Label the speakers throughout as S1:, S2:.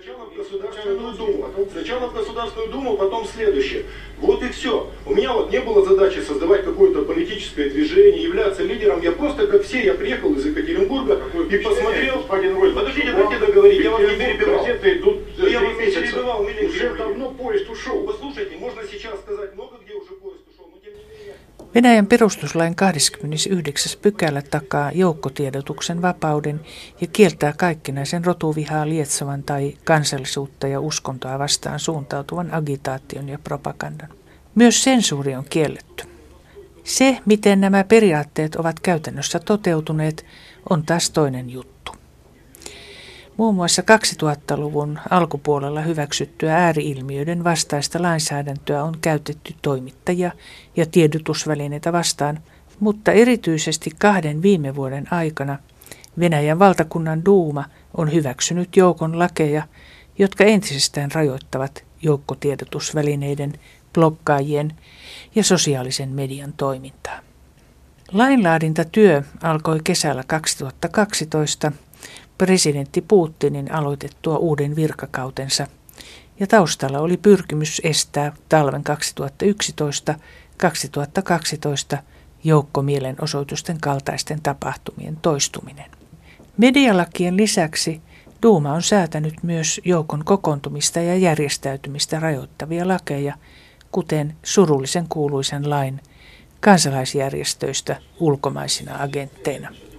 S1: Сначала в Государственную Думу, сначала в Государственную Думу, потом следующее. Вот и все. У меня вот не было задачи создавать какое-то политическое движение, являться лидером. Я просто, как все, я приехал из Екатеринбурга Какое и посмотрел... Господин Роль, подождите, дайте договорить, я вас не перебивал. Газеты идут я вас не перебивал, Уже давно поезд ушел. Послушайте, можно сейчас сказать много
S2: Venäjän perustuslain 29. pykälä takaa joukkotiedotuksen vapauden ja kieltää kaikkinaisen rotuvihaa lietsovan tai kansallisuutta ja uskontoa vastaan suuntautuvan agitaation ja propagandan. Myös sensuuri on kielletty. Se, miten nämä periaatteet ovat käytännössä toteutuneet, on taas toinen juttu. Muun muassa 2000-luvun alkupuolella hyväksyttyä ääriilmiöiden vastaista lainsäädäntöä on käytetty toimittajia ja tiedotusvälineitä vastaan, mutta erityisesti kahden viime vuoden aikana Venäjän valtakunnan duuma on hyväksynyt joukon lakeja, jotka entisestään rajoittavat joukkotiedotusvälineiden, blokkaajien ja sosiaalisen median toimintaa. Lainlaadintatyö alkoi kesällä 2012 presidentti Putinin aloitettua uuden virkakautensa, ja taustalla oli pyrkimys estää talven 2011-2012 joukkomielenosoitusten kaltaisten tapahtumien toistuminen. Medialakien lisäksi Duuma on säätänyt myös joukon kokoontumista ja järjestäytymistä rajoittavia lakeja, kuten surullisen kuuluisen lain kansalaisjärjestöistä ulkomaisina agentteina.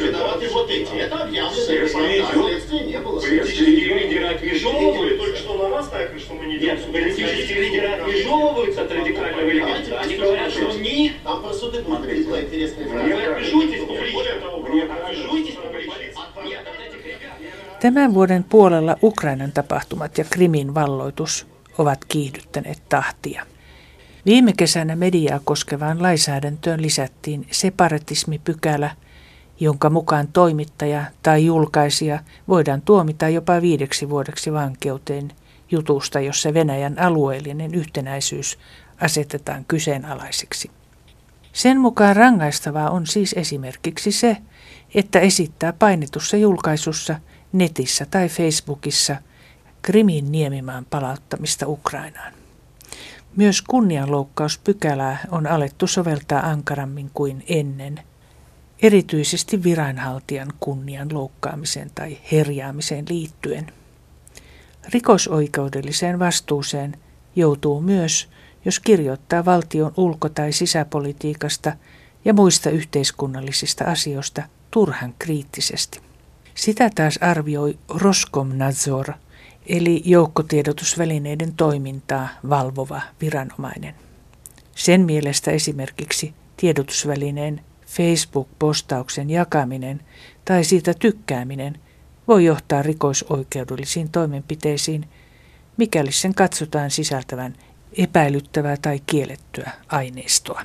S2: виноваты вот эти. Это объявлено. Следствия не было. Политические лидеры отмежевывают. Только что на нас так, что мы не делаем. Политические лидеры отмежевываются от радикального элемента. Они говорят, что они... Там про суды будет была интересная фраза. Отмежуйтесь публично. Отмежуйтесь публично. Tämän vuoden puolella Ukrainan tapahtumat ja Krimin valloitus ovat kiihdyttäneet tahtia. Viime kesänä mediaa koskevaan lainsäädäntöön lisättiin separatismipykälä, jonka mukaan toimittaja tai julkaisija voidaan tuomita jopa viideksi vuodeksi vankeuteen jutusta, jossa Venäjän alueellinen yhtenäisyys asetetaan kyseenalaiseksi. Sen mukaan rangaistavaa on siis esimerkiksi se, että esittää painetussa julkaisussa netissä tai Facebookissa Krimin niemimaan palauttamista Ukrainaan. Myös kunnianloukkauspykälää on alettu soveltaa ankarammin kuin ennen – erityisesti viranhaltijan kunnian loukkaamiseen tai herjaamiseen liittyen. Rikosoikeudelliseen vastuuseen joutuu myös, jos kirjoittaa valtion ulko- tai sisäpolitiikasta ja muista yhteiskunnallisista asioista turhan kriittisesti. Sitä taas arvioi Roskomnadzor, eli joukkotiedotusvälineiden toimintaa valvova viranomainen. Sen mielestä esimerkiksi tiedotusvälineen Facebook-postauksen jakaminen tai siitä tykkääminen voi johtaa rikosoikeudellisiin toimenpiteisiin, mikäli sen katsotaan sisältävän epäilyttävää tai kiellettyä aineistoa.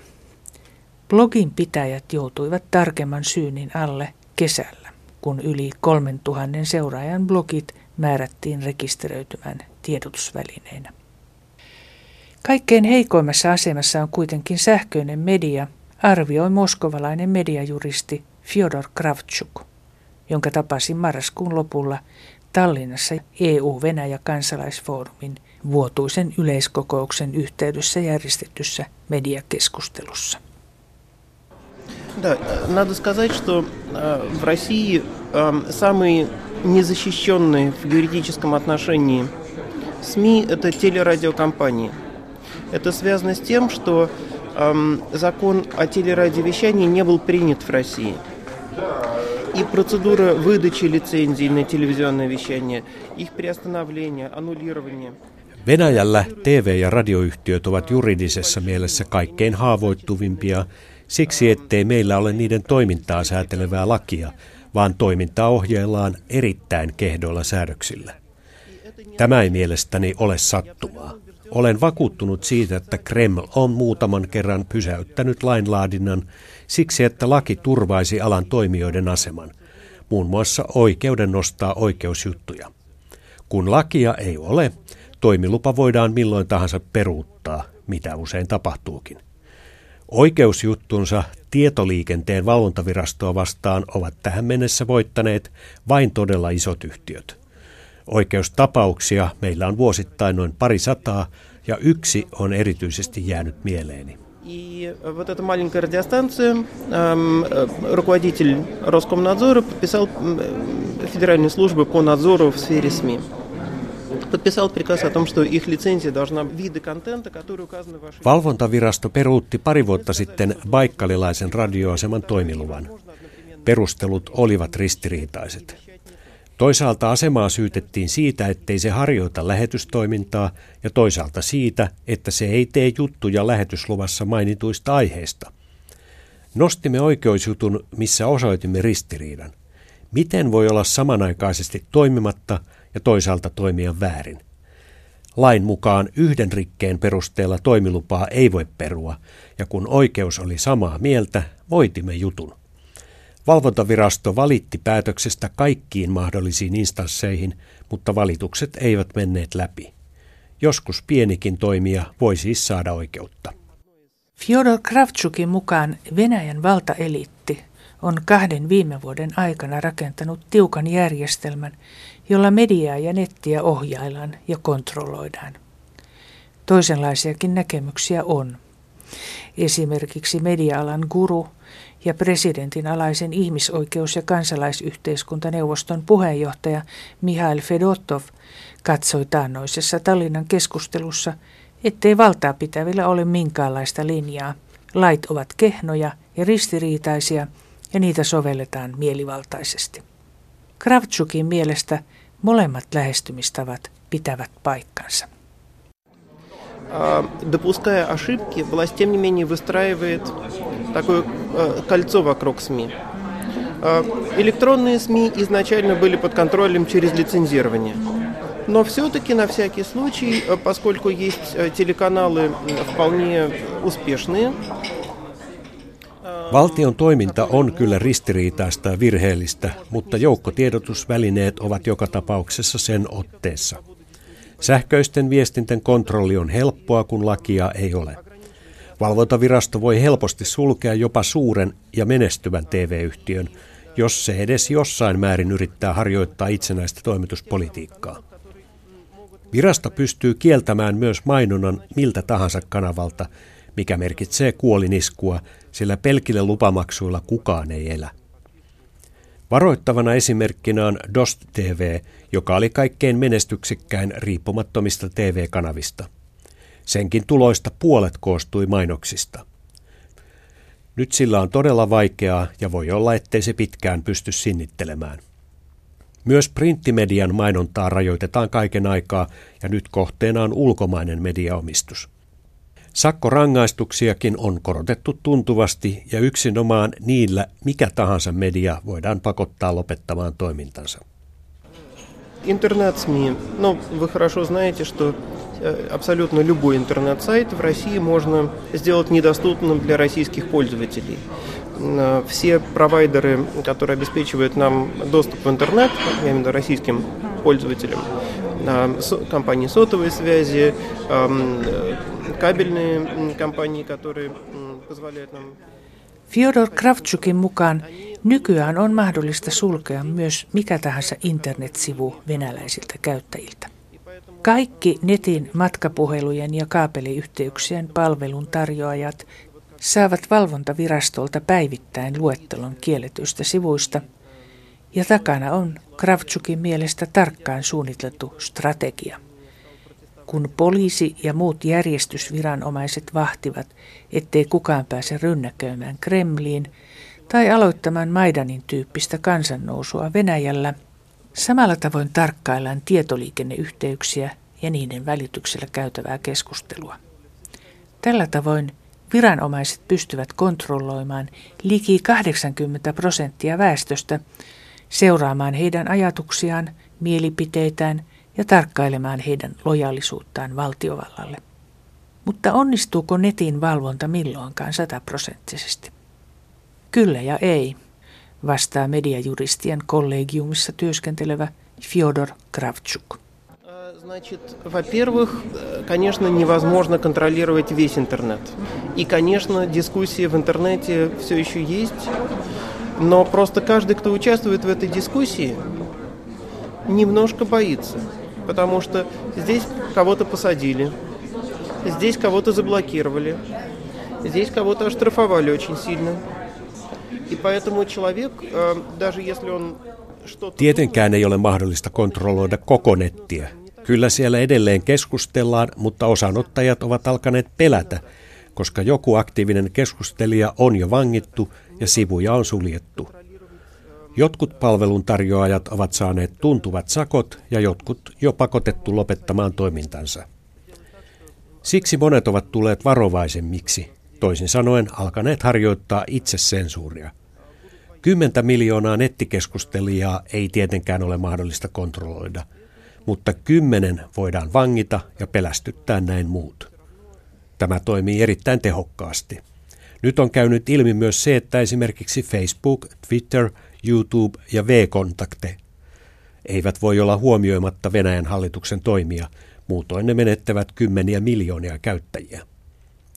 S2: Blogin pitäjät joutuivat tarkemman syynin alle kesällä, kun yli 3000 seuraajan blogit määrättiin rekisteröitymään tiedotusvälineenä. Kaikkein heikoimmassa asemassa on kuitenkin sähköinen media – arvioi moskovalainen mediajuristi Fyodor Kravchuk, jonka tapasin marraskuun lopulla Tallinnassa EU-Venäjä-kansalaisfoorumin vuotuisen yleiskokouksen yhteydessä järjestetyssä mediakeskustelussa.
S3: Да, надо сказать, что э, в России э, самые незащищенные в юридическом отношении СМИ – это телерадиокомпании. Это связано с тем, что закон о телерадиовещании не был принят в России. И процедура выдачи лицензий на телевизионное вещание, их приостановление, аннулирование –
S4: Venäjällä TV- ja radioyhtiöt ovat juridisessa mielessä kaikkein haavoittuvimpia siksi, ettei meillä ole niiden toimintaa säätelevää lakia, vaan toimintaa ohjeillaan erittäin kehdoilla säädöksillä. Tämä ei mielestäni ole sattumaa. Olen vakuuttunut siitä, että Kreml on muutaman kerran pysäyttänyt lainlaadinnan siksi, että laki turvaisi alan toimijoiden aseman, muun muassa oikeuden nostaa oikeusjuttuja. Kun lakia ei ole, toimilupa voidaan milloin tahansa peruuttaa, mitä usein tapahtuukin. Oikeusjuttunsa tietoliikenteen valvontavirastoa vastaan ovat tähän mennessä voittaneet vain todella isot yhtiöt. Oikeustapauksia meillä on vuosittain noin pari sataa ja yksi on erityisesti jäänyt mieleeni.
S3: И вот эта маленькая радиостанция, эм, руководитель Роскомнадзора подписал Федеральной службы по надзору в сфере СМИ. Подписал приказ о том, что их лицензия должна виды контента, которые указаны в вашей...
S4: Valvontavirasto peruutti pari vuotta sitten baikkalilaisen radioaseman toimiluvan. Perustelut olivat ristiriitaiset. Toisaalta asemaa syytettiin siitä, ettei se harjoita lähetystoimintaa ja toisaalta siitä, että se ei tee juttuja lähetysluvassa mainituista aiheista. Nostimme oikeusjutun, missä osoitimme ristiriidan. Miten voi olla samanaikaisesti toimimatta ja toisaalta toimia väärin? Lain mukaan yhden rikkeen perusteella toimilupaa ei voi perua, ja kun oikeus oli samaa mieltä, voitimme jutun. Valvontavirasto valitti päätöksestä kaikkiin mahdollisiin instansseihin, mutta valitukset eivät menneet läpi. Joskus pienikin toimija voi siis saada oikeutta.
S2: Fyodor Kravtsukin mukaan Venäjän valtaeliitti on kahden viime vuoden aikana rakentanut tiukan järjestelmän, jolla mediaa ja nettiä ohjaillaan ja kontrolloidaan. Toisenlaisiakin näkemyksiä on. Esimerkiksi media-alan guru ja presidentin alaisen ihmisoikeus- ja kansalaisyhteiskuntaneuvoston puheenjohtaja Mihail Fedotov katsoi taannoisessa Tallinnan keskustelussa, ettei valtaa pitävillä ole minkäänlaista linjaa. Lait ovat kehnoja ja ristiriitaisia ja niitä sovelletaan mielivaltaisesti. Kravtsukin mielestä molemmat lähestymistavat pitävät paikkansa.
S3: допуская ошибки, власть тем не менее выстраивает такое кольцо вокруг СМИ. Электронные СМИ изначально были под контролем через лицензирование. Но все-таки на всякий случай, поскольку есть телеканалы вполне успешные,
S4: Valtion toiminta on kyllä ristiriitaista ja virheellistä, mutta joukkotiedotusvälineet ovat joka tapauksessa sen otteessa. Sähköisten viestinten kontrolli on helppoa, kun lakia ei ole. Valvontavirasto voi helposti sulkea jopa suuren ja menestyvän TV-yhtiön, jos se edes jossain määrin yrittää harjoittaa itsenäistä toimituspolitiikkaa. Virasto pystyy kieltämään myös mainonnan miltä tahansa kanavalta, mikä merkitsee kuoliniskua, sillä pelkillä lupamaksuilla kukaan ei elä. Varoittavana esimerkkinä on Dost TV, joka oli kaikkein menestyksekkäin riippumattomista TV-kanavista. Senkin tuloista puolet koostui mainoksista. Nyt sillä on todella vaikeaa ja voi olla, ettei se pitkään pysty sinnittelemään. Myös printtimedian mainontaa rajoitetaan kaiken aikaa ja nyt kohteena on ulkomainen mediaomistus. Sakkorangaistuksiakin on korotettu tuntuvasti ja yksinomaan niillä mikä tahansa media voidaan pakottaa lopettamaan toimintansa.
S3: Интернет-СМИ. Ну, вы хорошо знаете, что абсолютно любой интернет-сайт в России можно сделать недоступным для российских пользователей. Все провайдеры, которые обеспечивают нам доступ в интернет, я имею в виду российским пользователям, компании сотовой связи, кабельные компании, которые позволяют нам
S2: Fyodor Kravtsukin mukaan nykyään on mahdollista sulkea myös mikä tahansa internetsivu venäläisiltä käyttäjiltä. Kaikki netin matkapuhelujen ja kaapeliyhteyksien palvelun tarjoajat saavat valvontavirastolta päivittäin luettelon kielletyistä sivuista, ja takana on Kravtsukin mielestä tarkkaan suunniteltu strategia. Kun poliisi ja muut järjestysviranomaiset vahtivat, ettei kukaan pääse rynnäköimään Kremliin tai aloittamaan Maidanin tyyppistä kansannousua Venäjällä, samalla tavoin tarkkaillaan tietoliikenneyhteyksiä ja niiden välityksellä käytävää keskustelua. Tällä tavoin viranomaiset pystyvät kontrolloimaan liki 80 prosenttia väestöstä, seuraamaan heidän ajatuksiaan, mielipiteitään ja tarkkailemaan heidän lojaalisuuttaan valtiovallalle. Mutta onnistuuko netin valvonta milloinkaan sataprosenttisesti? Kyllä ja ei, vastaa mediajuristien kollegiumissa työskentelevä Fyodor Kravchuk.
S3: Значит, во-первых, конечно, невозможно контролировать весь интернет. И, конечно, дискуссии в интернете все еще есть. Но просто каждый, кто участвует в этой дискуссии, немножко боится. Потому что здесь кого-то посадили, здесь кого-то заблокировали, здесь кого-то оштрафовали очень сильно. И поэтому человек, э, даже если он что-то...
S4: Tietenkään ei ole mahdollista kontrolloida koko nettiä. Kyllä siellä edelleen keskustellaan, mutta osanottajat ovat alkaneet pelätä, koska joku aktiivinen keskustelija on jo vangittu ja sivuja on suljettu. Jotkut palveluntarjoajat ovat saaneet tuntuvat sakot ja jotkut jo pakotettu lopettamaan toimintansa. Siksi monet ovat tulleet varovaisemmiksi, toisin sanoen alkaneet harjoittaa itsesensuuria. Kymmentä miljoonaa nettikeskustelijaa ei tietenkään ole mahdollista kontrolloida, mutta kymmenen voidaan vangita ja pelästyttää näin muut. Tämä toimii erittäin tehokkaasti. Nyt on käynyt ilmi myös se, että esimerkiksi Facebook, Twitter, YouTube ja V-kontakte eivät voi olla huomioimatta Venäjän hallituksen toimia, muutoin ne menettävät kymmeniä miljoonia käyttäjiä.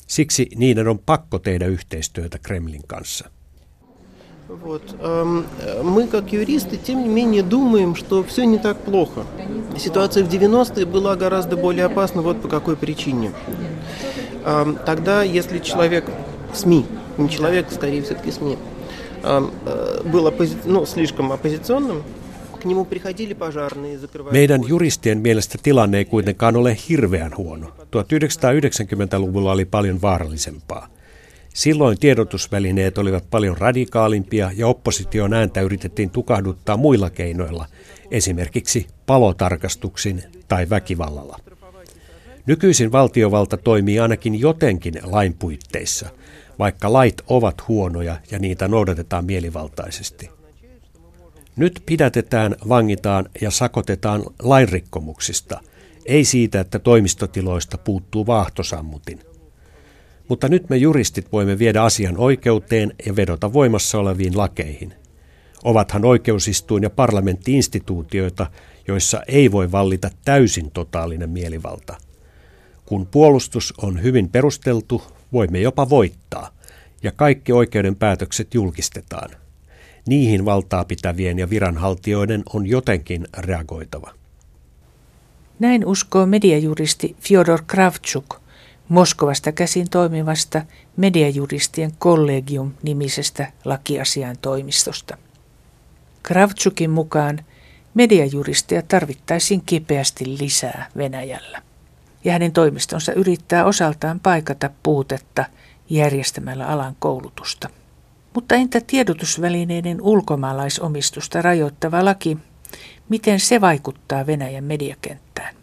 S4: Siksi niiden on pakko tehdä yhteistyötä Kremlin kanssa.
S3: Вот. Мы, как юристы, тем не менее думаем, что все не так плохо. Ситуация в 90-е была гораздо более опасна вот по какой причине. Тогда, если человек в СМИ, не человек, скорее все-таки СМИ, был оппози... ну, слишком оппозиционным, к нему приходили пожарные, закрывали...
S4: Meidän juristien mielestä tilanne ei kuitenkaan ole hirveän huono. 1990-luvulla oli paljon vaarallisempaa. Silloin tiedotusvälineet olivat paljon radikaalimpia ja opposition ääntä yritettiin tukahduttaa muilla keinoilla, esimerkiksi palotarkastuksin tai väkivallalla. Nykyisin valtiovalta toimii ainakin jotenkin lain puitteissa, vaikka lait ovat huonoja ja niitä noudatetaan mielivaltaisesti. Nyt pidätetään, vangitaan ja sakotetaan lainrikkomuksista, ei siitä, että toimistotiloista puuttuu vaahtosammutin – mutta nyt me juristit voimme viedä asian oikeuteen ja vedota voimassa oleviin lakeihin. Ovathan oikeusistuin ja parlamentti-instituutioita, joissa ei voi vallita täysin totaalinen mielivalta. Kun puolustus on hyvin perusteltu, voimme jopa voittaa, ja kaikki oikeuden päätökset julkistetaan. Niihin valtaa pitävien ja viranhaltijoiden on jotenkin reagoitava.
S2: Näin uskoo mediajuristi Fyodor Kravchuk – Moskovasta käsin toimivasta mediajuristien kollegium-nimisestä lakiasian toimistosta. Kravtsukin mukaan mediajuristeja tarvittaisiin kipeästi lisää Venäjällä Ja hänen toimistonsa yrittää osaltaan paikata puutetta järjestämällä alan koulutusta. Mutta entä tiedotusvälineiden ulkomaalaisomistusta rajoittava laki, miten se vaikuttaa Venäjän mediakenttään?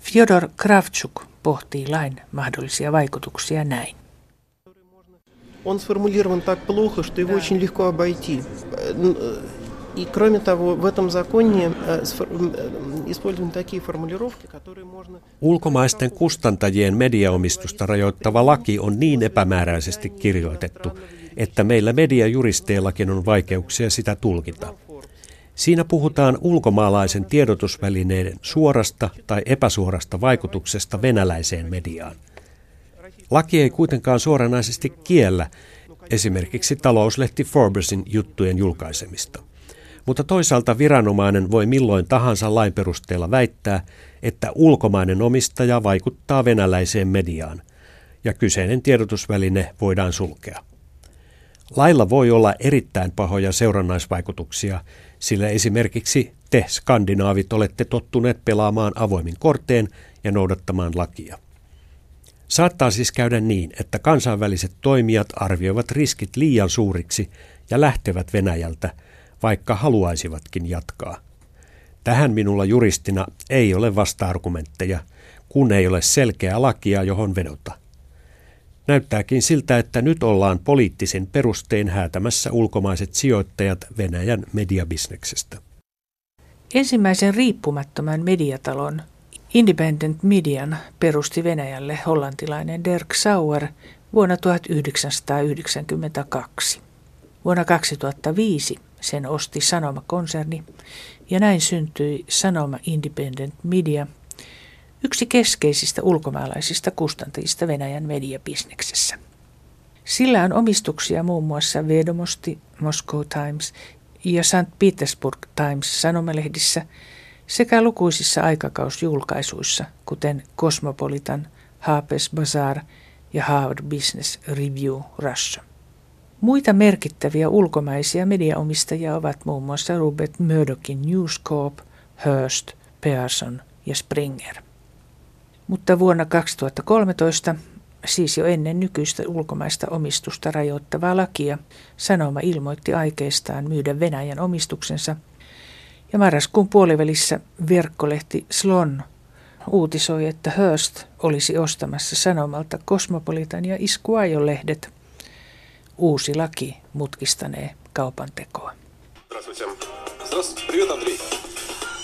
S2: Fyodor Kravchuk pohtii lain mahdollisia vaikutuksia näin.
S3: Он сформулирован так плохо, что его очень легко обойти. И кроме того, в этом законе использованы такие формулировки, которые можно...
S4: Ulkomaisten kustantajien mediaomistusta rajoittava laki on niin epämääräisesti kirjoitettu, että meillä mediajuristeillakin on vaikeuksia sitä tulkita. Siinä puhutaan ulkomaalaisen tiedotusvälineiden suorasta tai epäsuorasta vaikutuksesta venäläiseen mediaan. Laki ei kuitenkaan suoranaisesti kiellä esimerkiksi talouslehti Forbesin juttujen julkaisemista. Mutta toisaalta viranomainen voi milloin tahansa lain perusteella väittää, että ulkomainen omistaja vaikuttaa venäläiseen mediaan, ja kyseinen tiedotusväline voidaan sulkea. Lailla voi olla erittäin pahoja seurannaisvaikutuksia, sillä esimerkiksi te skandinaavit olette tottuneet pelaamaan avoimin korteen ja noudattamaan lakia. Saattaa siis käydä niin, että kansainväliset toimijat arvioivat riskit liian suuriksi ja lähtevät Venäjältä, vaikka haluaisivatkin jatkaa. Tähän minulla juristina ei ole vasta-argumentteja, kun ei ole selkeää lakia, johon vedota. Näyttääkin siltä, että nyt ollaan poliittisin perustein häätämässä ulkomaiset sijoittajat Venäjän mediabisneksestä.
S2: Ensimmäisen riippumattoman mediatalon Independent Median perusti Venäjälle hollantilainen Dirk Sauer vuonna 1992. Vuonna 2005 sen osti Sanoma-konserni, ja näin syntyi Sanoma Independent Media, yksi keskeisistä ulkomaalaisista kustantajista Venäjän mediabisneksessä. Sillä on omistuksia muun muassa Vedomosti, Moscow Times ja St. Petersburg Times sanomalehdissä sekä lukuisissa aikakausjulkaisuissa, kuten Cosmopolitan, Harper's Bazaar ja Harvard Business Review Russia. Muita merkittäviä ulkomaisia mediaomistajia ovat muun muassa Rupert Murdochin News Corp, Hearst, Pearson ja Springer. Mutta vuonna 2013, siis jo ennen nykyistä ulkomaista omistusta rajoittavaa lakia, Sanoma ilmoitti aikeistaan myydä Venäjän omistuksensa ja marraskuun puolivälissä verkkolehti Slon uutisoi, että Hearst olisi ostamassa Sanomalta Cosmopolitan ja Iskuajon lehdet – Uusi laki mutkistanee kaupan tekoa.
S5: Привет, Андрей.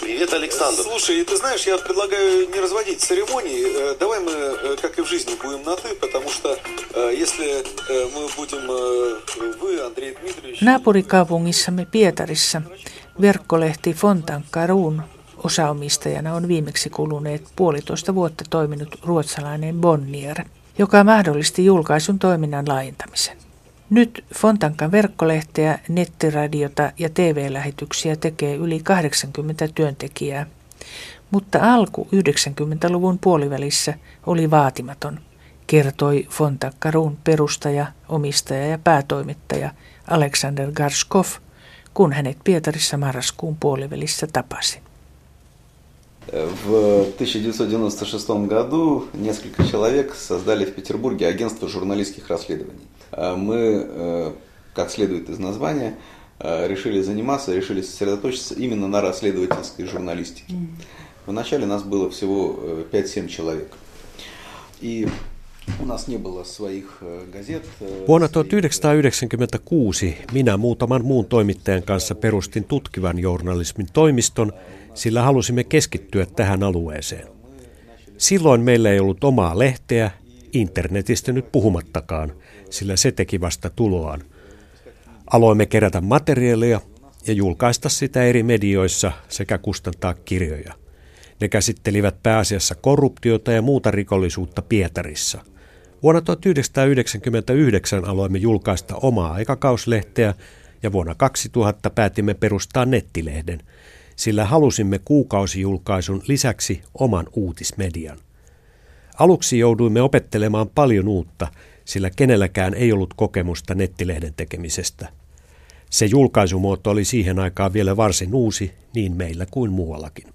S5: Привет, Александр. Слушай, ты знаешь, я предлагаю не разводить церемонии. Э, давай мы, э, как и в жизни, будем на «ты», потому что э, если мы будем вы, Андрей Дмитриевич...
S2: Naapurikaupungissamme Pietarissa verkkolehti Fontankaruun osaomistajana on viimeksi kuluneet puolitoista vuotta toiminut ruotsalainen Bonnier, joka mahdollisti julkaisun toiminnan laajentamisen. Nyt Fontankan verkkolehteä, nettiradiota ja TV-lähetyksiä tekee yli 80 työntekijää. Mutta alku 90-luvun puolivälissä oli vaatimaton, kertoi Fontakkaruun perustaja, omistaja ja päätoimittaja Alexander Garskov, kun hänet Pietarissa marraskuun puolivälissä tapasi.
S6: В 1996 году несколько человек создали в Петербурге агентство журналистских расследований. Мы, как следует из названия, решили заниматься, решили сосредоточиться именно на расследовательской журналистике. Вначале нас было всего 5-7 человек. И у нас не было своих газет.
S4: Vuonna 1996 minä muutaman muun toimittajan kanssa perustin tutkivan journalismin toimiston, sillä halusimme keskittyä tähän alueeseen. Silloin meillä ei ollut omaa lehteä, internetistä nyt puhumattakaan, sillä se teki vasta tuloaan. Aloimme kerätä materiaalia ja julkaista sitä eri medioissa sekä kustantaa kirjoja. Ne käsittelivät pääasiassa korruptiota ja muuta rikollisuutta Pietarissa. Vuonna 1999 aloimme julkaista omaa aikakauslehteä ja vuonna 2000 päätimme perustaa nettilehden, sillä halusimme kuukausijulkaisun lisäksi oman uutismedian. Aluksi jouduimme opettelemaan paljon uutta, sillä kenelläkään ei ollut kokemusta nettilehden tekemisestä. Se julkaisumuoto oli siihen aikaan vielä varsin uusi, niin meillä kuin muuallakin.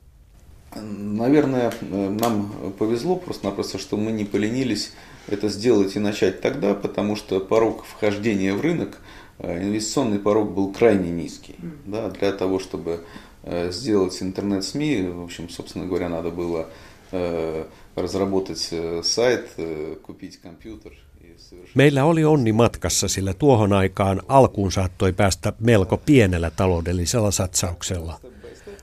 S6: Наверное, нам повезло просто-напросто, что мы не поленились это сделать и начать тогда, потому что порог вхождения в рынок, инвестиционный порог был крайне низкий. Да, для того, чтобы сделать интернет-СМИ, в общем, собственно говоря, надо было разработать сайт, купить компьютер.
S4: Meillä oli onni matkassa, sillä tuohon aikaan alkuun saattoi päästä melko pienellä taloudellisella satsauksella.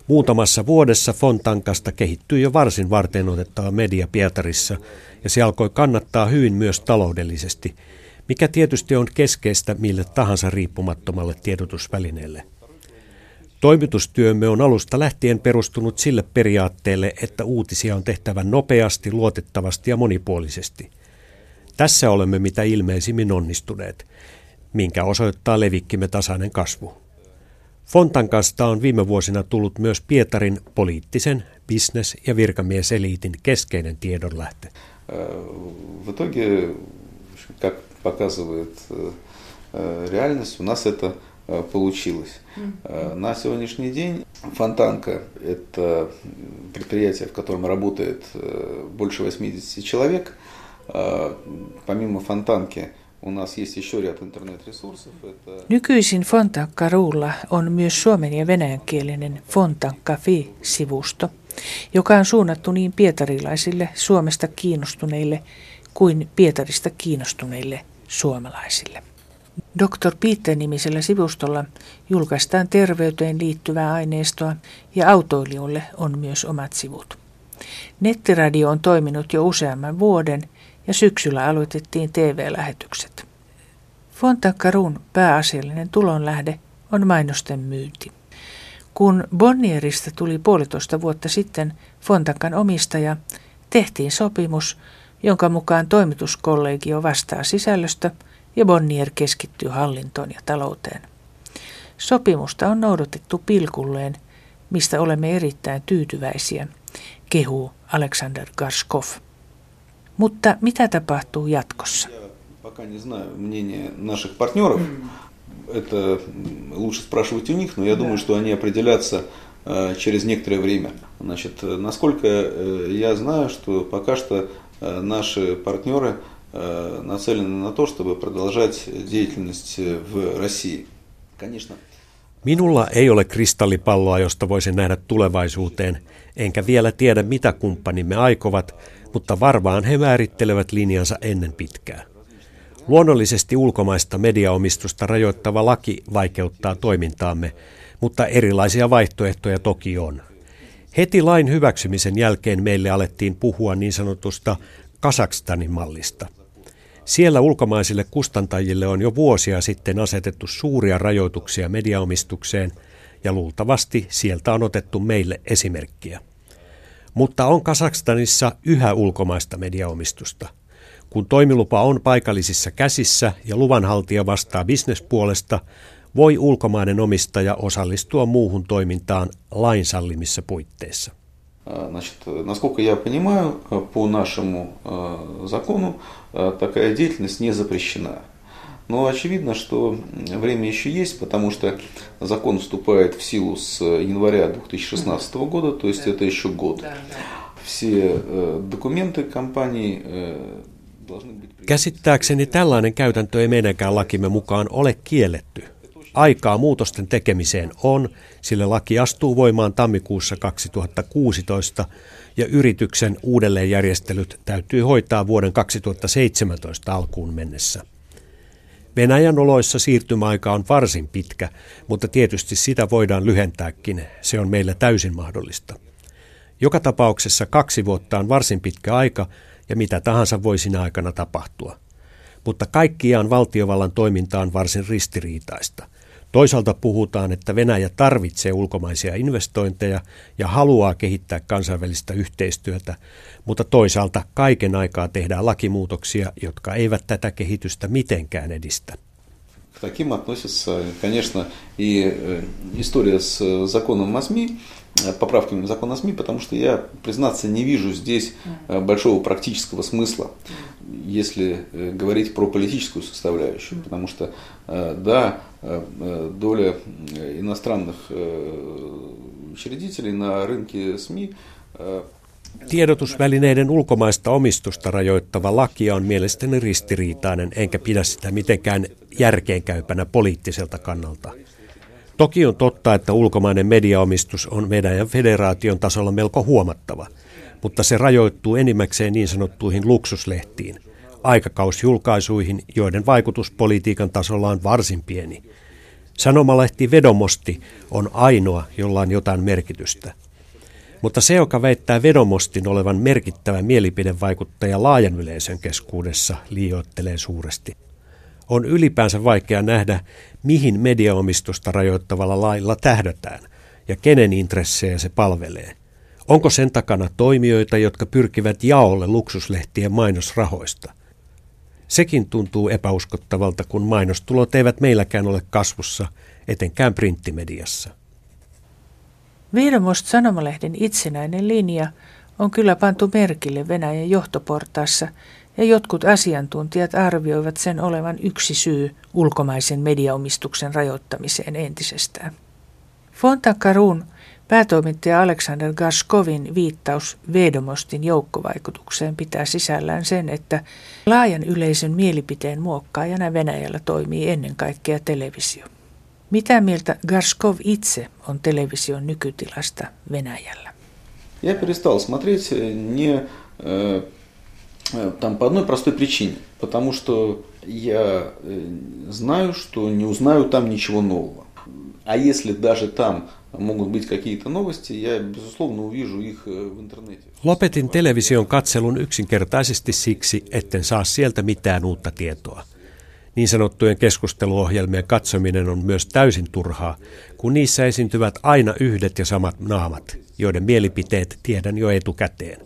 S4: Muutamassa vuodessa Fontankasta kehittyi jo varsin varten otettava media Pietarissa, ja se alkoi kannattaa hyvin myös taloudellisesti, mikä tietysti on keskeistä mille tahansa riippumattomalle tiedotusvälineelle. Toimitustyömme on alusta lähtien perustunut sille periaatteelle, että uutisia on tehtävä nopeasti, luotettavasti ja monipuolisesti – tässä olemme mitä ilmeisimmin onnistuneet, minkä osoittaa levikkimme tasainen kasvu. Fontankasta on viime vuosina tullut myös Pietarin poliittisen, bisnes- ja virkamieseliitin keskeinen tiedonlähte.
S6: В итоге, как показывает реальность, у нас это получилось. На сегодняшний день Фонтанка – это предприятие, в котором работает больше 80 человек –
S2: Nykyisin Fontanka-ruulla on myös suomen ja venäjänkielinen Fontankka-fi-sivusto, joka on suunnattu niin pietarilaisille Suomesta kiinnostuneille kuin Pietarista kiinnostuneille suomalaisille. Dr. Piitte-nimisellä sivustolla julkaistaan terveyteen liittyvää aineistoa ja autoilijoille on myös omat sivut. Nettiradio on toiminut jo useamman vuoden – ja syksyllä aloitettiin TV-lähetykset. Fontakarun pääasiallinen tulonlähde on mainosten myynti. Kun Bonnierista tuli puolitoista vuotta sitten Fontankan omistaja, tehtiin sopimus, jonka mukaan toimituskollegio vastaa sisällöstä ja Bonnier keskittyy hallintoon ja talouteen. Sopimusta on noudatettu pilkulleen, mistä olemme erittäin tyytyväisiä, kehuu Alexander Garskov. Mutta mitä tapahtuu jatkossa?
S6: Пока не знаю мнение наших партнеров. Это лучше спрашивать у них, но я думаю, что они определятся э, через некоторое время. Значит, насколько э, я знаю, что пока что э, наши партнеры нацелены на то, чтобы продолжать деятельность в России. Конечно.
S4: Minulla ei ole kristallipalloa, josta voisin nähdä tulevaisuuteen, enkä vielä tiedä mitä kumppanimme aikovat, mutta varmaan he määrittelevät linjansa ennen pitkää. Luonnollisesti ulkomaista mediaomistusta rajoittava laki vaikeuttaa toimintaamme, mutta erilaisia vaihtoehtoja toki on. Heti lain hyväksymisen jälkeen meille alettiin puhua niin sanotusta Kasakstanin mallista. Siellä ulkomaisille kustantajille on jo vuosia sitten asetettu suuria rajoituksia mediaomistukseen ja luultavasti sieltä on otettu meille esimerkkiä. Mutta on Kasakstanissa yhä ulkomaista mediaomistusta – kun toimilupa on paikallisissa käsissä ja luvanhaltija vastaa bisnespuolesta, voi ulkomainen omistaja osallistua muuhun toimintaan lain sallimissa puitteissa.
S6: Значит, насколько я понимаю, по нашему закону такая деятельность не запрещена. Но очевидно, что время еще есть, потому что закон вступает в силу с января 2016 года, то есть это еще год. Все документы компании
S4: Käsittääkseni tällainen käytäntö ei meidänkään lakimme mukaan ole kielletty. Aikaa muutosten tekemiseen on, sillä laki astuu voimaan tammikuussa 2016 ja yrityksen uudelleenjärjestelyt täytyy hoitaa vuoden 2017 alkuun mennessä. Venäjän oloissa siirtymäaika on varsin pitkä, mutta tietysti sitä voidaan lyhentääkin. Se on meillä täysin mahdollista. Joka tapauksessa kaksi vuotta on varsin pitkä aika, ja mitä tahansa voi siinä aikana tapahtua. Mutta kaikkiaan valtiovallan toiminta on varsin ristiriitaista. Toisaalta puhutaan, että Venäjä tarvitsee ulkomaisia investointeja ja haluaa kehittää kansainvälistä yhteistyötä, mutta toisaalta kaiken aikaa tehdään lakimuutoksia, jotka eivät tätä kehitystä mitenkään edistä.
S6: К таким относится, конечно, и э, история с законом о СМИ, Э, поправками в закон о СМИ, потому что я, признаться, не вижу здесь э, большого практического смысла, если э, говорить про политическую составляющую, потому что, да, доля иностранных учредителей на рынке СМИ
S4: Tiedotusvälineiden ulkomaista omistusta rajoittava laki on mielestäni ristiriitainen, enkä pidä sitä mitenkään järkeenkäypänä poliittiselta kannalta. Toki on totta, että ulkomainen mediaomistus on Venäjän federaation tasolla melko huomattava, mutta se rajoittuu enimmäkseen niin sanottuihin luksuslehtiin, aikakausjulkaisuihin, joiden vaikutus politiikan tasolla on varsin pieni. Sanomalehti Vedomosti on ainoa, jolla on jotain merkitystä. Mutta se, joka väittää Vedomostin olevan merkittävä mielipidevaikuttaja laajan yleisön keskuudessa, liioittelee suuresti. On ylipäänsä vaikea nähdä, mihin mediaomistusta rajoittavalla lailla tähdätään ja kenen intressejä se palvelee. Onko sen takana toimijoita, jotka pyrkivät jaolle luksuslehtien mainosrahoista? Sekin tuntuu epäuskottavalta, kun mainostulot eivät meilläkään ole kasvussa, etenkään printtimediassa.
S2: Viidomost sanomalehden itsenäinen linja on kyllä pantu merkille Venäjän johtoportaassa – ja jotkut asiantuntijat arvioivat sen olevan yksi syy ulkomaisen mediaomistuksen rajoittamiseen entisestään. Fontakarun päätoimittaja Alexander Gaskovin viittaus Vedomostin joukkovaikutukseen pitää sisällään sen, että laajan yleisön mielipiteen muokkaajana Venäjällä toimii ennen kaikkea televisio. Mitä mieltä Gaskov itse on television nykytilasta Venäjällä?
S6: Я перестал смотреть не э, Э, там по одной простой причине. Потому что я э, знаю, что не узнаю там ничего нового. А если даже там могут быть какие-то новости, я безусловно увижу их э, в интернете.
S4: Lopetin television katselun yksinkertaisesti siksi, etten saa sieltä mitään uutta tietoa. Niin sanottujen keskusteluohjelmien katsominen on myös täysin turhaa, kun niissä esiintyvät aina yhdet ja samat naamat, joiden mielipiteet tiedän jo etukäteen.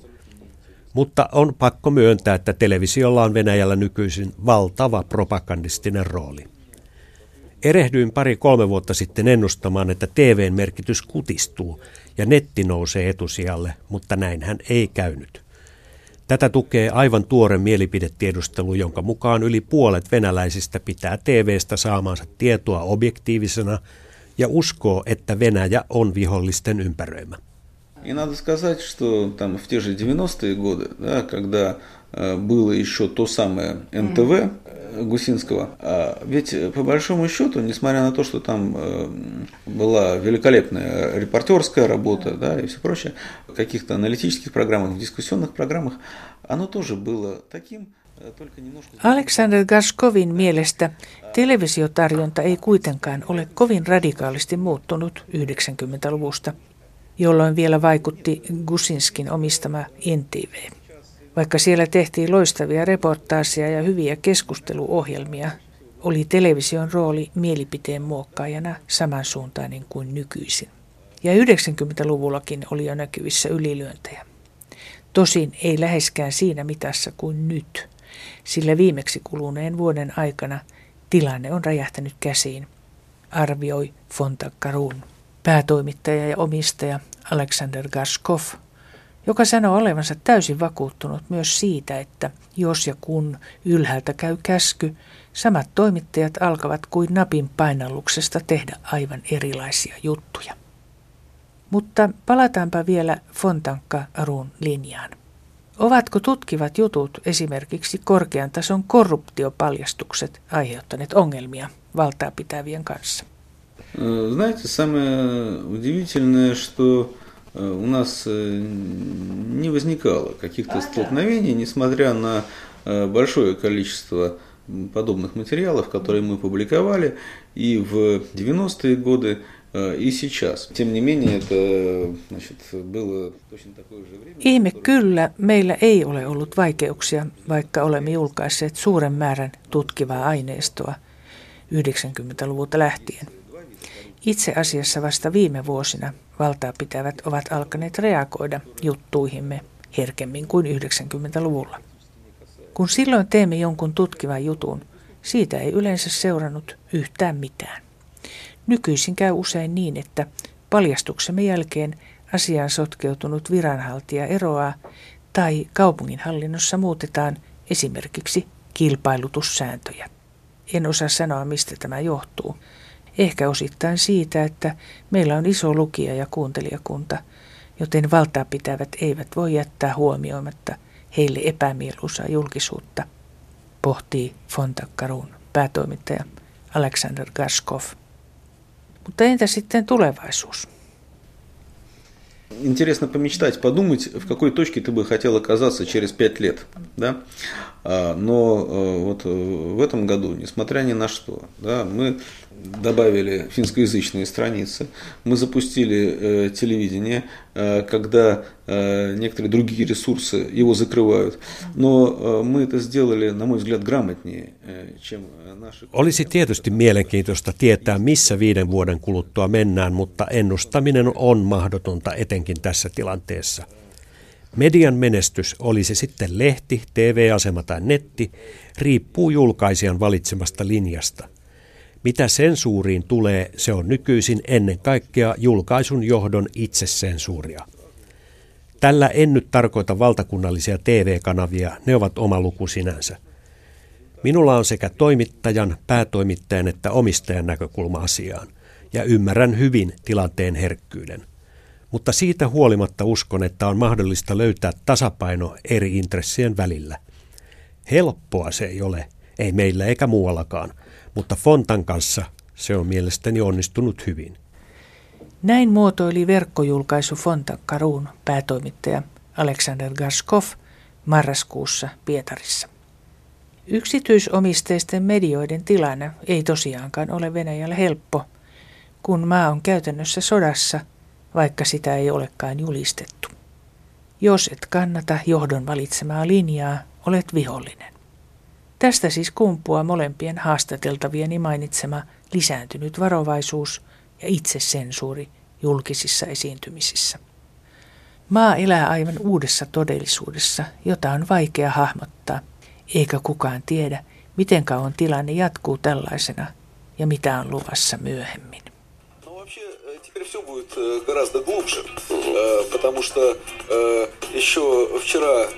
S4: Mutta on pakko myöntää, että televisiolla on Venäjällä nykyisin valtava propagandistinen rooli. Erehdyin pari-kolme vuotta sitten ennustamaan, että TVn merkitys kutistuu ja netti nousee etusijalle, mutta näinhän ei käynyt. Tätä tukee aivan tuore mielipidetiedustelu, jonka mukaan yli puolet venäläisistä pitää TVstä saamansa tietoa objektiivisena ja uskoo, että Venäjä on vihollisten ympäröimä.
S6: И надо сказать, что там в те же 90-е годы, да, когда э, было еще то самое НТВ э, Гусинского, а ведь э, по большому счету, несмотря на то, что там была великолепная репортерская работа да, и все прочее, в каких-то аналитических программах, в дискуссионных программах, оно тоже было таким,
S2: Alexander Gaskovin mielestä televisiotarjonta ei kuitenkaan ole kovin radikaalisti muuttunut 90-luvusta jolloin vielä vaikutti Gusinskin omistama NTV. Vaikka siellä tehtiin loistavia reportaaseja ja hyviä keskusteluohjelmia, oli television rooli mielipiteen muokkaajana samansuuntainen kuin nykyisin. Ja 90-luvullakin oli jo näkyvissä ylilyöntejä. Tosin ei läheskään siinä mitassa kuin nyt, sillä viimeksi kuluneen vuoden aikana tilanne on räjähtänyt käsiin, arvioi Fontakarun päätoimittaja ja omistaja Alexander Gaskov, joka sanoo olevansa täysin vakuuttunut myös siitä, että jos ja kun ylhäältä käy käsky, samat toimittajat alkavat kuin napin painalluksesta tehdä aivan erilaisia juttuja. Mutta palataanpa vielä Fontankka Arun linjaan. Ovatko tutkivat jutut, esimerkiksi korkean tason korruptiopaljastukset, aiheuttaneet ongelmia valtaa pitävien kanssa?
S6: Э, знаете, самое удивительное, что э, у нас э, не возникало каких-то столкновений, несмотря на большое количество подобных материалов, которые мы публиковали и в 90-е годы, и сейчас. Тем не менее, это значит, было точно такое же время.
S2: Ihme kyllä, meillä ei ole ollut vaikeuksia, vaikka olemme julkaisseet suuren määrän tutkivaa aineistoa 90-luvulta lähtien. Itse asiassa vasta viime vuosina valtaa pitävät ovat alkaneet reagoida juttuihimme herkemmin kuin 90-luvulla. Kun silloin teemme jonkun tutkivan jutun, siitä ei yleensä seurannut yhtään mitään. Nykyisin käy usein niin, että paljastuksemme jälkeen asiaan sotkeutunut viranhaltija eroaa tai kaupunginhallinnossa muutetaan esimerkiksi kilpailutussääntöjä. En osaa sanoa, mistä tämä johtuu. Ehkä osittain siitä, että meillä on iso lukija- ja kuuntelijakunta, joten valtaa pitävät eivät voi jättää huomioimatta heille epämieluisaa julkisuutta, pohtii Fontakkarun päätoimittaja Alexander Gaskov. Mutta entä sitten tulevaisuus?
S6: Интересно помечтать, подумать, в какой точке ты бы хотел оказаться через пять лет. Да? Но вот в этом году, несмотря ни на что, да, мы добавили финскоязычные страницы, мы запустили э, телевидение, э, когда э, некоторые другие ресурсы его закрывают, но э, мы это сделали, на мой взгляд, грамотнее, э, чем наши...
S4: Olisi tietysti mielenkiintoista tietää, missä viiden vuoden kuluttua mennään, mutta ennustaminen on mahdotonta etenkin tässä tilanteessa. Median menestys, olisi sitten lehti, TV-asema tai netti, riippuu julkaisijan valitsemasta linjasta. Mitä sensuuriin tulee, se on nykyisin ennen kaikkea julkaisun johdon itsesensuuria. Tällä en nyt tarkoita valtakunnallisia TV-kanavia, ne ovat oma luku sinänsä. Minulla on sekä toimittajan, päätoimittajan että omistajan näkökulma asiaan, ja ymmärrän hyvin tilanteen herkkyyden. Mutta siitä huolimatta uskon, että on mahdollista löytää tasapaino eri intressien välillä. Helppoa se ei ole, ei meillä eikä muuallakaan – mutta Fontan kanssa se on mielestäni onnistunut hyvin.
S2: Näin muotoili verkkojulkaisu Fontan Karuun päätoimittaja Alexander Gaskov marraskuussa Pietarissa. Yksityisomisteisten medioiden tilanne ei tosiaankaan ole Venäjällä helppo, kun maa on käytännössä sodassa, vaikka sitä ei olekaan julistettu. Jos et kannata johdon valitsemaa linjaa, olet vihollinen. Tästä siis kumpuaa molempien haastateltavieni mainitsema lisääntynyt varovaisuus ja itsesensuuri julkisissa esiintymisissä. Maa elää aivan uudessa todellisuudessa, jota on vaikea hahmottaa, eikä kukaan tiedä, miten kauan tilanne jatkuu tällaisena ja mitä on luvassa myöhemmin.
S5: теперь все будет гораздо глубже, потому что еще вчера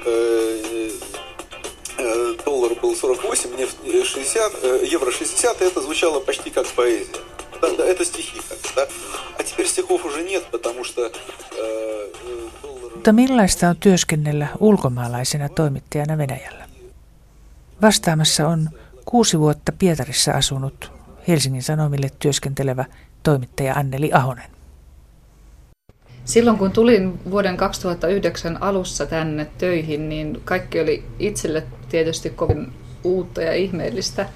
S5: доллар был 48, нефть 60, евро 60, и это звучало почти как поэзия. Да, да, это стихи как да? А теперь стихов уже нет, потому что э, доллар...
S2: Mutta millaista on työskennellä ulkomaalaisena toimittajana Venäjällä? Vastaamassa on kuusi vuotta Pietarissa asunut Helsingin Sanomille työskentelevä toimittaja Anneli Ahonen.
S7: Silloin kun tulin vuoden 2009 alussa tänne töihin, niin kaikki oli itselle tietysti kovin uutta ja ihmeellistä.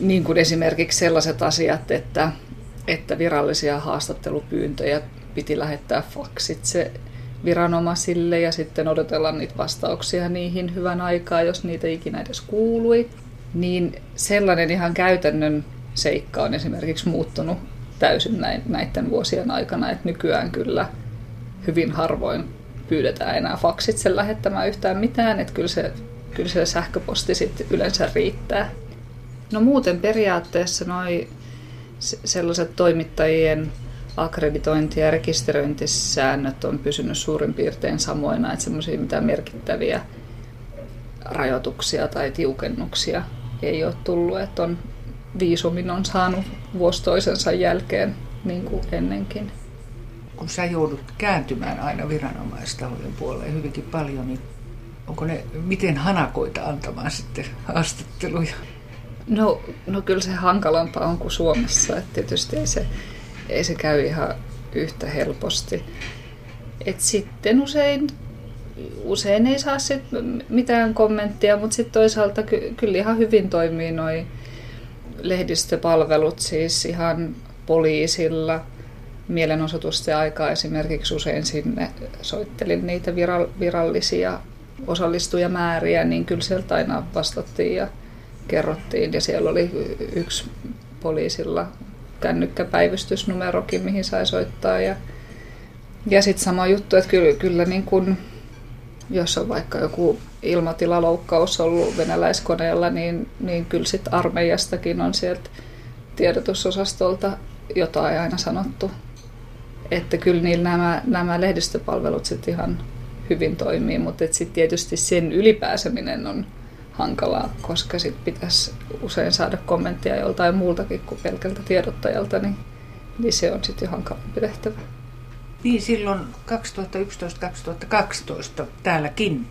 S7: Niin kuin esimerkiksi sellaiset asiat, että, että virallisia haastattelupyyntöjä piti lähettää faksitse viranomaisille ja sitten odotella niitä vastauksia niihin hyvän aikaa, jos niitä ikinä edes kuului. Niin sellainen ihan käytännön seikka on esimerkiksi muuttunut täysin näiden vuosien aikana, että nykyään kyllä hyvin harvoin pyydetään enää faksitse lähettämään yhtään mitään, että kyllä se, kyllä se sähköposti sitten yleensä riittää. No muuten periaatteessa noi sellaiset toimittajien akkreditointi- ja rekisteröintisäännöt on pysynyt suurin piirtein samoina, että semmoisia mitään merkittäviä rajoituksia tai tiukennuksia ei ole tullut, että on viisumin on saanut vuosi toisensa jälkeen niin kuin ennenkin.
S2: Kun sä joudut kääntymään aina viranomaistahojen puoleen hyvinkin paljon, niin onko ne miten hanakoita antamaan sitten haastatteluja?
S7: No, no kyllä se hankalampaa on kuin Suomessa, että tietysti ei se, ei se käy ihan yhtä helposti. Et sitten usein, usein ei saa sit mitään kommenttia, mutta sitten toisaalta ky, kyllä ihan hyvin toimii noin lehdistöpalvelut siis ihan poliisilla. Mielenosoitusten aikaa esimerkiksi usein sinne soittelin niitä virallisia osallistujamääriä, niin kyllä sieltä aina vastattiin ja kerrottiin. Ja siellä oli yksi poliisilla kännykkäpäivystysnumerokin, mihin sai soittaa. Ja, ja sitten sama juttu, että kyllä, kyllä niin kun, jos on vaikka joku ilmatilaloukkaus ollut venäläiskoneella, niin, niin kyllä sitten armeijastakin on sieltä tiedotusosastolta jotain aina sanottu. Että kyllä niillä nämä, nämä lehdistöpalvelut sitten ihan hyvin toimii, mutta sitten tietysti sen ylipääseminen on hankalaa, koska sitten pitäisi usein saada kommenttia joltain muultakin kuin pelkältä tiedottajalta, niin, niin se on sitten jo hankalampi tehtävä.
S2: Niin silloin 2011-2012 täälläkin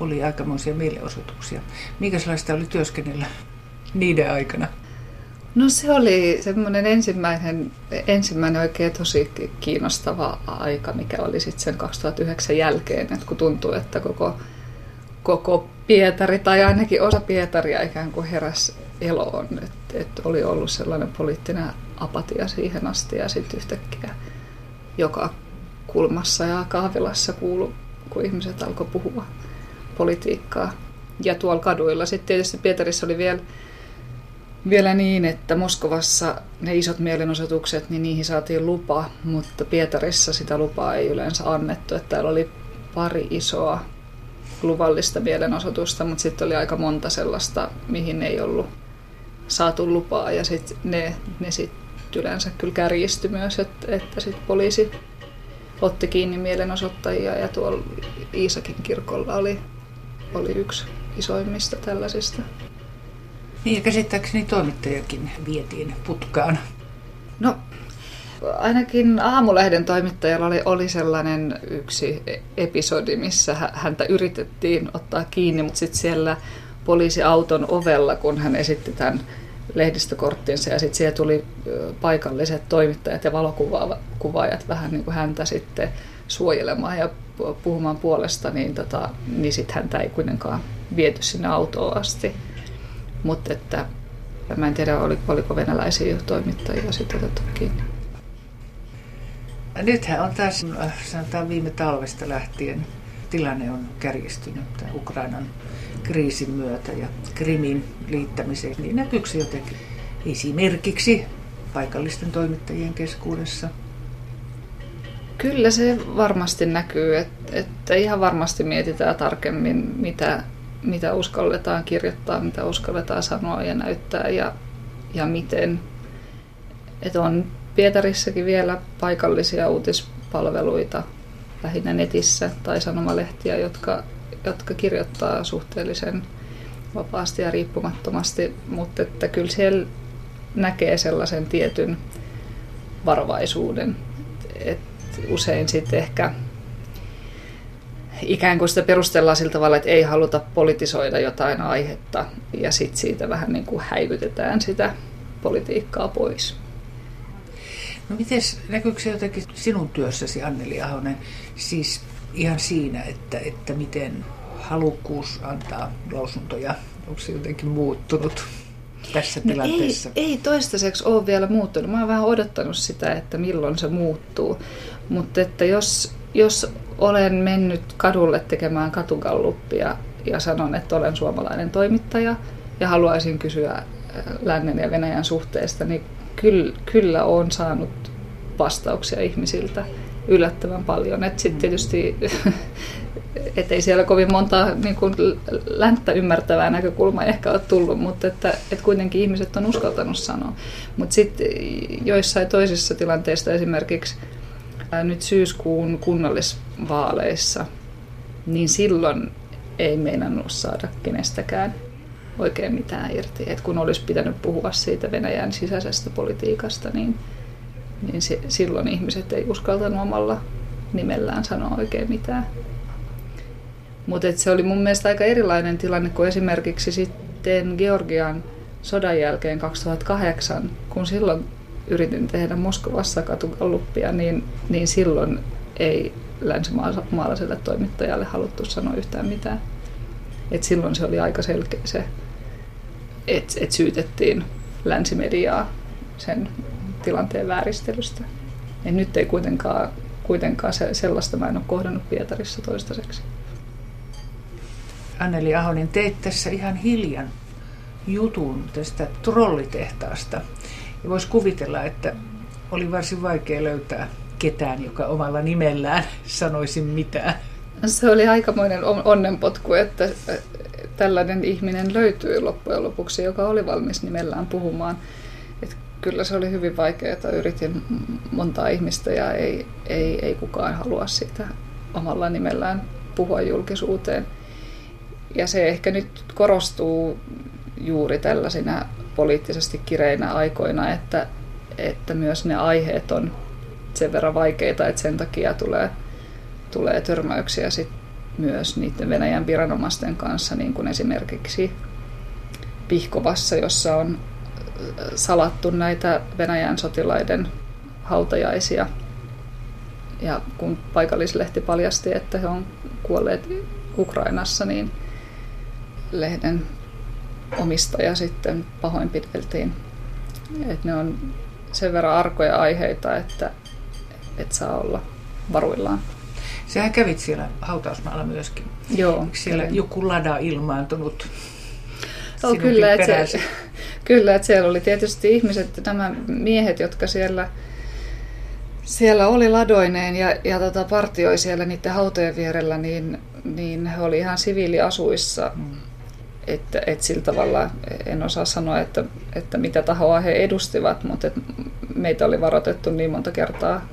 S2: oli aikamoisia mielenosoituksia. Minkälaista oli työskennellä niiden aikana?
S7: No se oli semmoinen ensimmäinen, ensimmäinen oikein tosi kiinnostava aika, mikä oli sitten sen 2009 jälkeen, että kun tuntui, että koko, koko Pietari tai ainakin osa Pietaria ikään kuin heräs eloon, että, että oli ollut sellainen poliittinen apatia siihen asti ja sitten yhtäkkiä joka kulmassa ja kahvilassa kuulu, kun ihmiset alkoi puhua politiikkaa. Ja tuolla kaduilla sitten tietysti Pietarissa oli vielä, vielä niin, että Moskovassa ne isot mielenosoitukset, niin niihin saatiin lupa, mutta Pietarissa sitä lupaa ei yleensä annettu. Että täällä oli pari isoa luvallista mielenosoitusta, mutta sitten oli aika monta sellaista, mihin ei ollut saatu lupaa ja sitten ne, ne sitten yleensä kyllä kärjistyi myös, että, että sitten poliisi otti kiinni mielenosoittajia ja tuolla Iisakin kirkolla oli oli yksi isoimmista tällaisista.
S2: Niin ja käsittääkseni toimittajakin vietiin putkaan.
S7: No ainakin Aamulehden toimittajalla oli, oli sellainen yksi episodi, missä häntä yritettiin ottaa kiinni, mutta sitten siellä poliisiauton ovella, kun hän esitti tämän lehdistökorttinsa ja sitten siellä tuli paikalliset toimittajat ja valokuvaajat vähän niin kuin häntä sitten suojelemaan ja puhumaan puolesta, niin, tota, niin sitten häntä ei kuitenkaan viety sinne autoon asti. Mutta että mä en tiedä, oliko venäläisiä toimittajia sitten otettu kiinni.
S2: Nythän on taas, sanotaan viime talvesta lähtien, tilanne on kärjistynyt Ukrainan kriisin myötä ja Krimin liittämiseen, niin näkyykö se jotenkin esimerkiksi paikallisten toimittajien keskuudessa?
S7: Kyllä se varmasti näkyy, että, että ihan varmasti mietitään tarkemmin, mitä, mitä uskalletaan kirjoittaa, mitä uskalletaan sanoa ja näyttää ja, ja miten. Että on Pietarissakin vielä paikallisia uutispalveluita lähinnä netissä tai sanomalehtiä, jotka, jotka kirjoittaa suhteellisen vapaasti ja riippumattomasti, mutta että kyllä siellä näkee sellaisen tietyn varovaisuuden. Et usein sitten ehkä ikään kuin sitä perustellaan sillä tavalla, että ei haluta politisoida jotain aihetta ja sitten siitä vähän niin kuin häivytetään sitä politiikkaa pois.
S2: No miten näkyykö se jotenkin sinun työssäsi, Anneli Ahonen, siis ihan siinä, että, että miten halukkuus antaa lausuntoja, onko se jotenkin muuttunut tässä no tilanteessa?
S7: Ei, ei toistaiseksi ole vielä muuttunut. Mä oon vähän odottanut sitä, että milloin se muuttuu. Mutta että jos, jos olen mennyt kadulle tekemään katugalluppia ja sanon, että olen suomalainen toimittaja ja haluaisin kysyä äh, lännen ja Venäjän suhteesta, niin kyllä, kyllä olen saanut vastauksia ihmisiltä yllättävän paljon. Sitten tietysti et ei siellä kovin monta niin kuin länttä ymmärtävää näkökulmaa ehkä ole tullut, mutta että, että kuitenkin ihmiset on uskaltanut sanoa. Mutta sitten joissain toisissa tilanteissa, esimerkiksi nyt syyskuun kunnallisvaaleissa, niin silloin ei meinannut saada kenestäkään oikein mitään irti. Et kun olisi pitänyt puhua siitä Venäjän sisäisestä politiikasta, niin, niin se, silloin ihmiset ei uskaltanut omalla nimellään sanoa oikein mitään. Mutta se oli mun mielestä aika erilainen tilanne kuin esimerkiksi sitten Georgian sodan jälkeen 2008, kun silloin yritin tehdä Moskovassa katukalluppia, niin, niin silloin ei länsimaalaiselle toimittajalle haluttu sanoa yhtään mitään. Et silloin se oli aika selkeä se, että et syytettiin länsimediaa sen tilanteen vääristelystä. Et nyt ei kuitenkaan, kuitenkaan se, sellaista mä en ole kohdannut Pietarissa toistaiseksi.
S2: Anneli Ahonen, teit tässä ihan hiljan jutun tästä trollitehtaasta. Ja voisi kuvitella, että oli varsin vaikea löytää ketään, joka omalla nimellään sanoisi mitään.
S7: Se oli aikamoinen onnenpotku, että tällainen ihminen löytyi loppujen lopuksi, joka oli valmis nimellään puhumaan. Et kyllä se oli hyvin vaikeaa. Yritin montaa ihmistä ja ei, ei, ei kukaan halua sitä omalla nimellään puhua julkisuuteen. Ja se ehkä nyt korostuu juuri tällaisina poliittisesti kireinä aikoina, että, että myös ne aiheet on sen verran vaikeita, että sen takia tulee, tulee törmäyksiä sit myös niiden Venäjän viranomaisten kanssa, niin kuin esimerkiksi Pihkovassa, jossa on salattu näitä Venäjän sotilaiden hautajaisia. Ja kun paikallislehti paljasti, että he on kuolleet Ukrainassa, niin lehden omistaja sitten pahoinpideltiin. Et ne on sen verran arkoja aiheita, että et saa olla varuillaan.
S2: Sehän kävit siellä hautausmaalla myöskin.
S7: Joo.
S2: Eikö siellä kävin. joku lada ilmaantunut
S7: Oh, kyllä, että se, kyllä, että siellä oli tietysti ihmiset, nämä miehet, jotka siellä, siellä oli ladoineen ja, ja tota, partioi siellä niiden hautojen vierellä, niin, niin he oli ihan siviiliasuissa. Mm että, että sillä tavalla en osaa sanoa, että, että mitä tahoa he edustivat, mutta että meitä oli varoitettu niin monta kertaa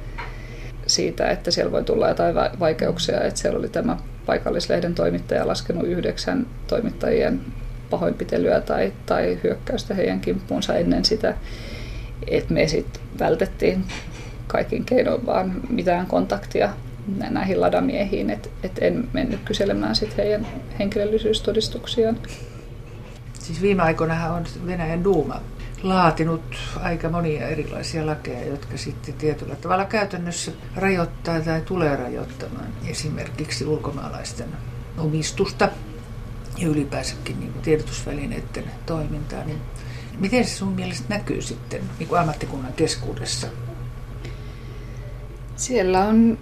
S7: siitä, että siellä voi tulla jotain vaikeuksia, että siellä oli tämä paikallislehden toimittaja laskenut yhdeksän toimittajien pahoinpitelyä tai, tai hyökkäystä heidän kimppuunsa ennen sitä, että me sitten vältettiin kaikin keinoin vaan mitään kontaktia näihin ladamiehiin, että et en mennyt kyselemään sit heidän henkilöllisyystodistuksiaan.
S2: Siis viime aikoina on Venäjän Duuma laatinut aika monia erilaisia lakeja, jotka sitten tietyllä tavalla käytännössä rajoittaa tai tulee rajoittamaan esimerkiksi ulkomaalaisten omistusta ja ylipäänsäkin niin tiedotusvälineiden toimintaa. Niin miten se sun mielestä näkyy sitten niin kuin ammattikunnan keskuudessa?
S7: Siellä on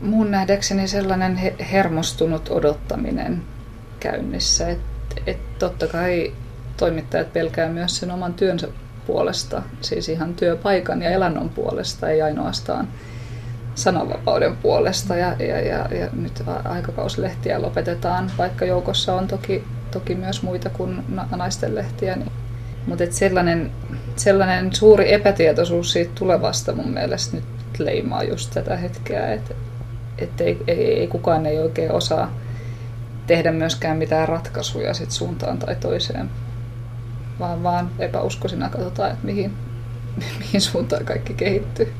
S7: mun nähdäkseni sellainen hermostunut odottaminen käynnissä. Et, et totta kai toimittajat pelkää myös sen oman työnsä puolesta, siis ihan työpaikan ja elannon puolesta, ei ainoastaan sananvapauden puolesta. Ja, ja, ja, ja nyt aikakauslehtiä lopetetaan, vaikka joukossa on toki, toki myös muita kuin naisten lehtiä. Niin. Mutta sellainen, sellainen suuri epätietoisuus siitä tulevasta mun mielestä nyt leimaa just tätä hetkeä, että et ei, ei, ei kukaan ei oikein osaa tehdä myöskään mitään ratkaisuja sit suuntaan tai toiseen, vaan, vaan epäuskoisina katsotaan, että mihin, mihin suuntaan kaikki kehittyy.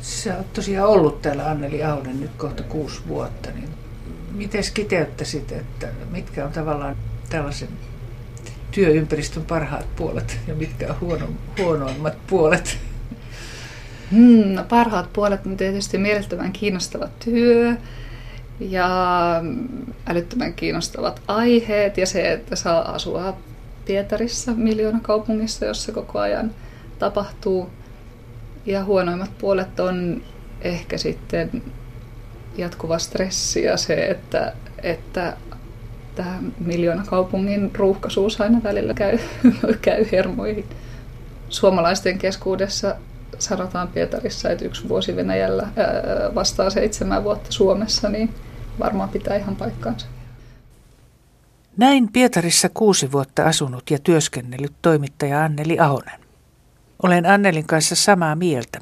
S2: Sä oot tosiaan ollut täällä Anneli Auden nyt kohta kuusi vuotta, niin miten kiteyttäisit, että mitkä on tavallaan tällaisen työympäristön parhaat puolet ja mitkä on huono, huonoimmat puolet?
S7: Hmm, no parhaat puolet on tietysti mielettömän kiinnostava työ ja älyttömän kiinnostavat aiheet ja se, että saa asua Pietarissa, miljoona kaupungissa, jossa koko ajan tapahtuu. Ja huonoimmat puolet on ehkä sitten jatkuva stressi ja se, että, että tämä miljoona kaupungin ruuhkaisuus aina välillä käy, käy hermoihin. Suomalaisten keskuudessa sanotaan Pietarissa, että yksi vuosi Venäjällä vastaa seitsemän vuotta Suomessa, niin varmaan pitää ihan paikkaansa.
S2: Näin Pietarissa kuusi vuotta asunut ja työskennellyt toimittaja Anneli Ahonen. Olen Annelin kanssa samaa mieltä.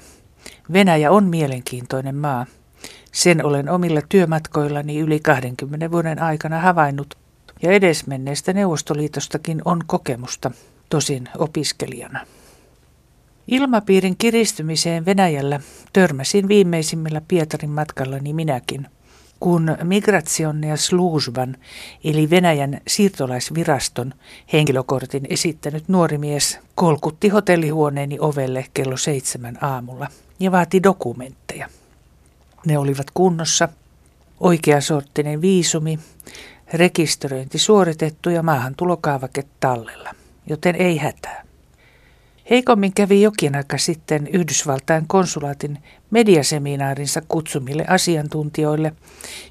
S2: Venäjä on mielenkiintoinen maa. Sen olen omilla työmatkoillani yli 20 vuoden aikana havainnut, ja edesmenneestä Neuvostoliitostakin on kokemusta, tosin opiskelijana. Ilmapiirin kiristymiseen Venäjällä törmäsin viimeisimmillä Pietarin matkallani minäkin, kun Migration ja Sluzban, eli Venäjän siirtolaisviraston henkilökortin esittänyt nuori mies kolkutti hotellihuoneeni ovelle kello seitsemän aamulla ja vaati dokumentteja. Ne olivat kunnossa, oikeasorttinen viisumi, rekisteröinti suoritettu ja maahantulokaavake tallella, joten ei hätää. Heikommin kävi jokin aika sitten Yhdysvaltain konsulaatin mediaseminaarinsa kutsumille asiantuntijoille,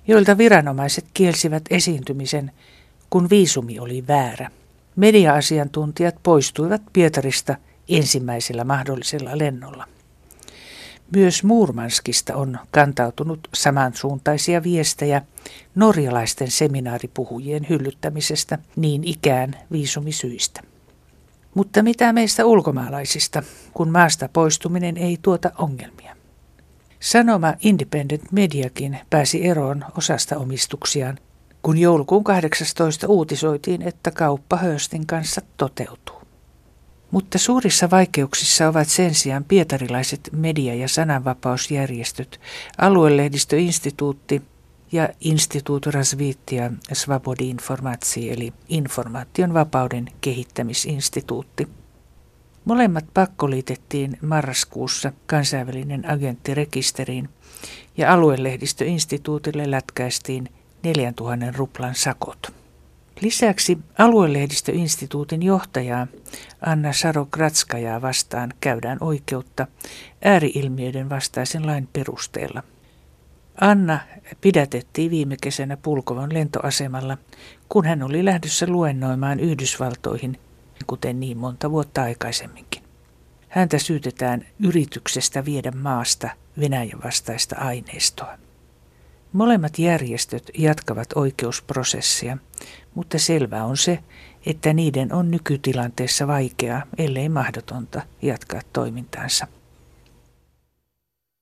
S2: joilta viranomaiset kielsivät esiintymisen, kun viisumi oli väärä. Mediaasiantuntijat poistuivat Pietarista ensimmäisellä mahdollisella lennolla. Myös Muurmanskista on kantautunut samansuuntaisia viestejä norjalaisten seminaaripuhujien hyllyttämisestä niin ikään viisumisyistä. Mutta mitä meistä ulkomaalaisista, kun maasta poistuminen ei tuota ongelmia? Sanoma Independent Mediakin pääsi eroon osasta omistuksiaan, kun joulukuun 18 uutisoitiin, että kauppa Hörstin kanssa toteutuu. Mutta suurissa vaikeuksissa ovat sen sijaan pietarilaiset media- ja sananvapausjärjestöt, aluelehdistöinstituutti ja Instituut Razvitia Svabodi Informatsi eli informaation vapauden kehittämisinstituutti. Molemmat pakkoliitettiin marraskuussa kansainvälinen agenttirekisteriin ja aluelehdistöinstituutille lätkäistiin 4000 ruplan sakot. Lisäksi aluelehdistöinstituutin johtajaa Anna Sarokratskajaa vastaan käydään oikeutta ääriilmiöiden vastaisen lain perusteella. Anna pidätettiin viime kesänä Pulkovan lentoasemalla, kun hän oli lähdössä luennoimaan Yhdysvaltoihin, kuten niin monta vuotta aikaisemminkin. Häntä syytetään yrityksestä viedä maasta Venäjän vastaista aineistoa. Molemmat järjestöt jatkavat oikeusprosessia, mutta selvää on se, että niiden on nykytilanteessa vaikeaa, ellei mahdotonta, jatkaa toimintaansa.